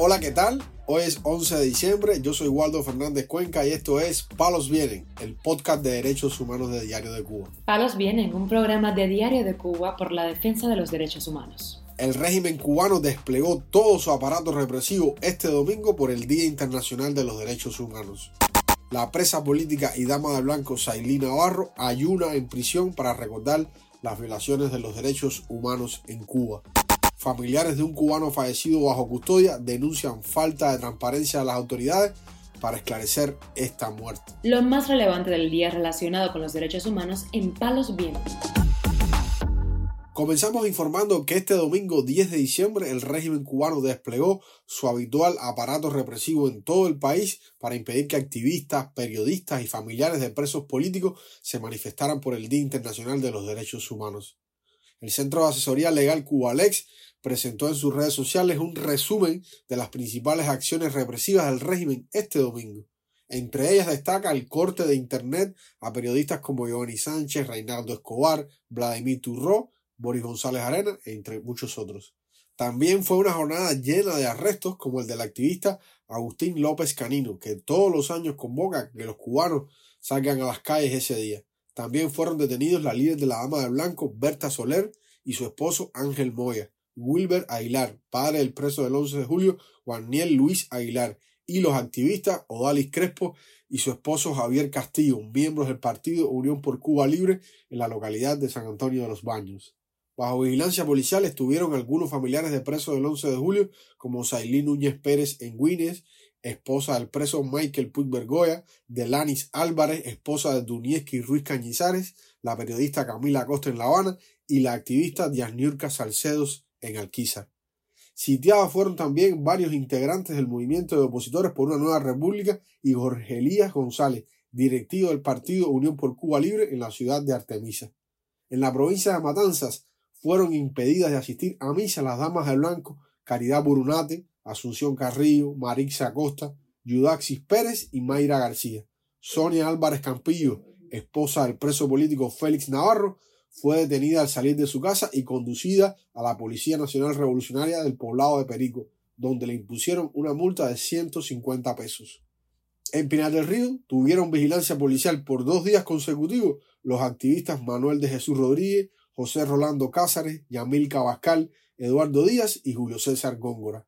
Hola, ¿qué tal? Hoy es 11 de diciembre, yo soy Waldo Fernández Cuenca y esto es Palos Vienen, el podcast de derechos humanos de Diario de Cuba. Palos Vienen, un programa de Diario de Cuba por la defensa de los derechos humanos. El régimen cubano desplegó todo su aparato represivo este domingo por el Día Internacional de los Derechos Humanos. La presa política y dama de blanco Sailí Navarro ayuna en prisión para recordar las violaciones de los derechos humanos en Cuba. Familiares de un cubano fallecido bajo custodia denuncian falta de transparencia de las autoridades para esclarecer esta muerte. Lo más relevante del día relacionado con los derechos humanos en Palos Vientos. Comenzamos informando que este domingo 10 de diciembre el régimen cubano desplegó su habitual aparato represivo en todo el país para impedir que activistas, periodistas y familiares de presos políticos se manifestaran por el Día Internacional de los Derechos Humanos. El Centro de Asesoría Legal Cubalex presentó en sus redes sociales un resumen de las principales acciones represivas del régimen este domingo. Entre ellas destaca el corte de Internet a periodistas como Giovanni Sánchez, Reinaldo Escobar, Vladimir Turró, Boris González Arena, entre muchos otros. También fue una jornada llena de arrestos como el del activista Agustín López Canino, que todos los años convoca que los cubanos salgan a las calles ese día. También fueron detenidos la líder de la Dama de Blanco, Berta Soler, y su esposo Ángel Moya. Wilber Aguilar, padre del preso del 11 de julio, Juaniel Luis Aguilar, y los activistas Odalis Crespo y su esposo Javier Castillo, miembros del partido Unión por Cuba Libre en la localidad de San Antonio de los Baños. Bajo vigilancia policial estuvieron algunos familiares de presos del 11 de julio, como Sailín Núñez Pérez en Guines, esposa del preso Michael Puig Bergoya, Delanis Álvarez, esposa de Dunieski Ruiz Cañizares, la periodista Camila Costa en La Habana y la activista Diasniurka Salcedos en Alquiza. Sitiados fueron también varios integrantes del movimiento de opositores por una nueva república y Jorge Elías González, directivo del partido Unión por Cuba Libre en la ciudad de Artemisa. En la provincia de Matanzas fueron impedidas de asistir a misa las damas de blanco Caridad Burunate, Asunción Carrillo, Marixa Acosta, Yudaxis Pérez y Mayra García. Sonia Álvarez Campillo, esposa del preso político Félix Navarro, fue detenida al salir de su casa y conducida a la Policía Nacional Revolucionaria del poblado de Perico, donde le impusieron una multa de 150 pesos. En Pinar del Río tuvieron vigilancia policial por dos días consecutivos los activistas Manuel de Jesús Rodríguez, José Rolando Cázares, Yamil Cabascal, Eduardo Díaz y Julio César Góngora.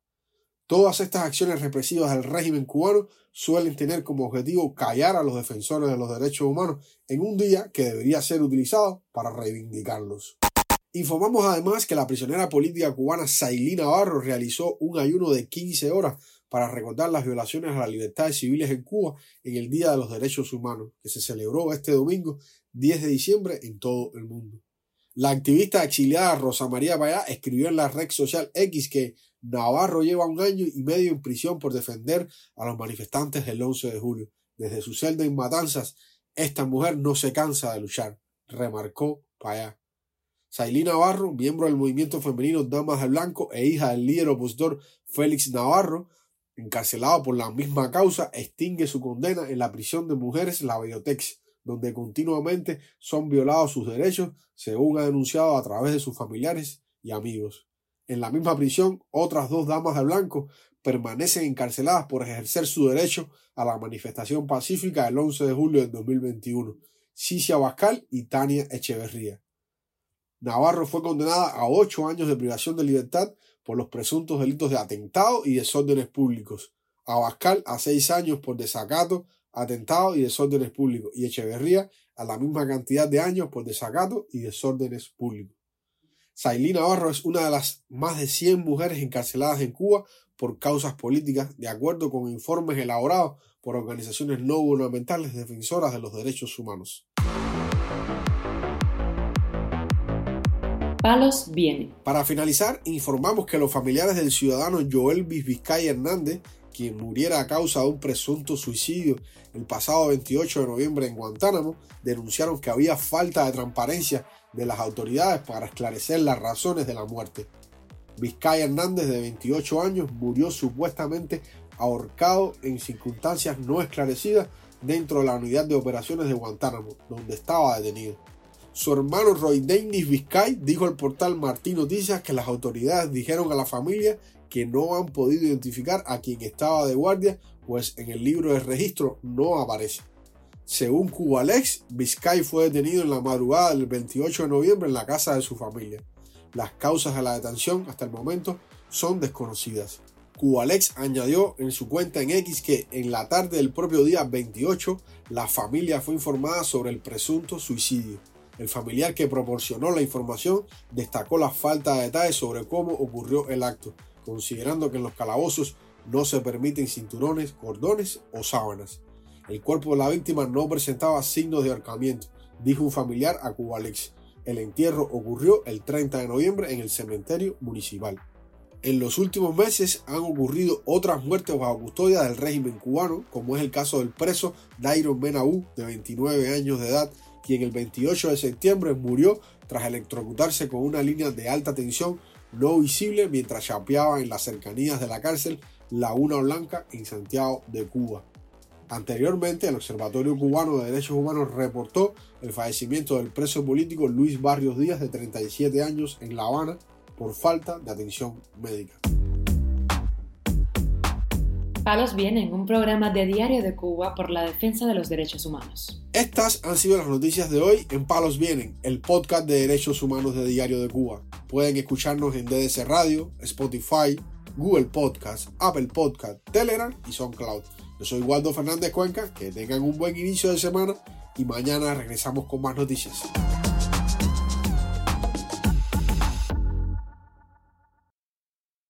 Todas estas acciones represivas del régimen cubano suelen tener como objetivo callar a los defensores de los derechos humanos en un día que debería ser utilizado para reivindicarlos. Informamos además que la prisionera política cubana Sailí Navarro realizó un ayuno de 15 horas para recordar las violaciones a las libertades civiles en Cuba en el Día de los Derechos Humanos, que se celebró este domingo 10 de diciembre en todo el mundo. La activista exiliada Rosa María Payá escribió en la red social X que Navarro lleva un año y medio en prisión por defender a los manifestantes del 11 de julio. Desde su celda en Matanzas, esta mujer no se cansa de luchar, remarcó Payá. Sailí Navarro, miembro del movimiento femenino Damas de Blanco e hija del líder opositor Félix Navarro, encarcelado por la misma causa, extingue su condena en la prisión de mujeres La Biotex donde continuamente son violados sus derechos, según ha denunciado a través de sus familiares y amigos. En la misma prisión, otras dos damas de blanco permanecen encarceladas por ejercer su derecho a la manifestación pacífica el 11 de julio de 2021, Cicia Bascal y Tania Echeverría. Navarro fue condenada a ocho años de privación de libertad por los presuntos delitos de atentado y desórdenes públicos, a Bascal a seis años por desacato atentado y desórdenes públicos, y Echeverría a la misma cantidad de años por desacato y desórdenes públicos. Sailí Navarro es una de las más de 100 mujeres encarceladas en Cuba por causas políticas, de acuerdo con informes elaborados por organizaciones no gubernamentales defensoras de los derechos humanos. Palos viene. Para finalizar, informamos que los familiares del ciudadano Joel Vizcay Hernández quien muriera a causa de un presunto suicidio el pasado 28 de noviembre en Guantánamo, denunciaron que había falta de transparencia de las autoridades para esclarecer las razones de la muerte. Vizcaya Hernández, de 28 años, murió supuestamente ahorcado en circunstancias no esclarecidas dentro de la unidad de operaciones de Guantánamo, donde estaba detenido. Su hermano Roy Dennis Vizcay dijo al portal Martín Noticias que las autoridades dijeron a la familia que no han podido identificar a quien estaba de guardia, pues en el libro de registro no aparece. Según Cubalex, Vizcay fue detenido en la madrugada del 28 de noviembre en la casa de su familia. Las causas de la detención hasta el momento son desconocidas. Cubalex añadió en su cuenta en X que en la tarde del propio día 28 la familia fue informada sobre el presunto suicidio. El familiar que proporcionó la información destacó la falta de detalles sobre cómo ocurrió el acto, considerando que en los calabozos no se permiten cinturones, cordones o sábanas. El cuerpo de la víctima no presentaba signos de ahorcamiento, dijo un familiar a Cubalex. El entierro ocurrió el 30 de noviembre en el cementerio municipal. En los últimos meses han ocurrido otras muertes bajo custodia del régimen cubano, como es el caso del preso Dairon Benabú, de 29 años de edad, quien el 28 de septiembre murió tras electrocutarse con una línea de alta tensión no visible mientras chapeaba en las cercanías de la cárcel Laguna Blanca en Santiago de Cuba. Anteriormente, el Observatorio Cubano de Derechos Humanos reportó el fallecimiento del preso político Luis Barrios Díaz, de 37 años, en La Habana, por falta de atención médica. Palos Vienen, un programa de Diario de Cuba por la defensa de los derechos humanos. Estas han sido las noticias de hoy en Palos Vienen, el podcast de derechos humanos de Diario de Cuba. Pueden escucharnos en DDC Radio, Spotify, Google Podcast, Apple Podcast, Telegram y SoundCloud. Yo soy Waldo Fernández Cuenca, que tengan un buen inicio de semana y mañana regresamos con más noticias.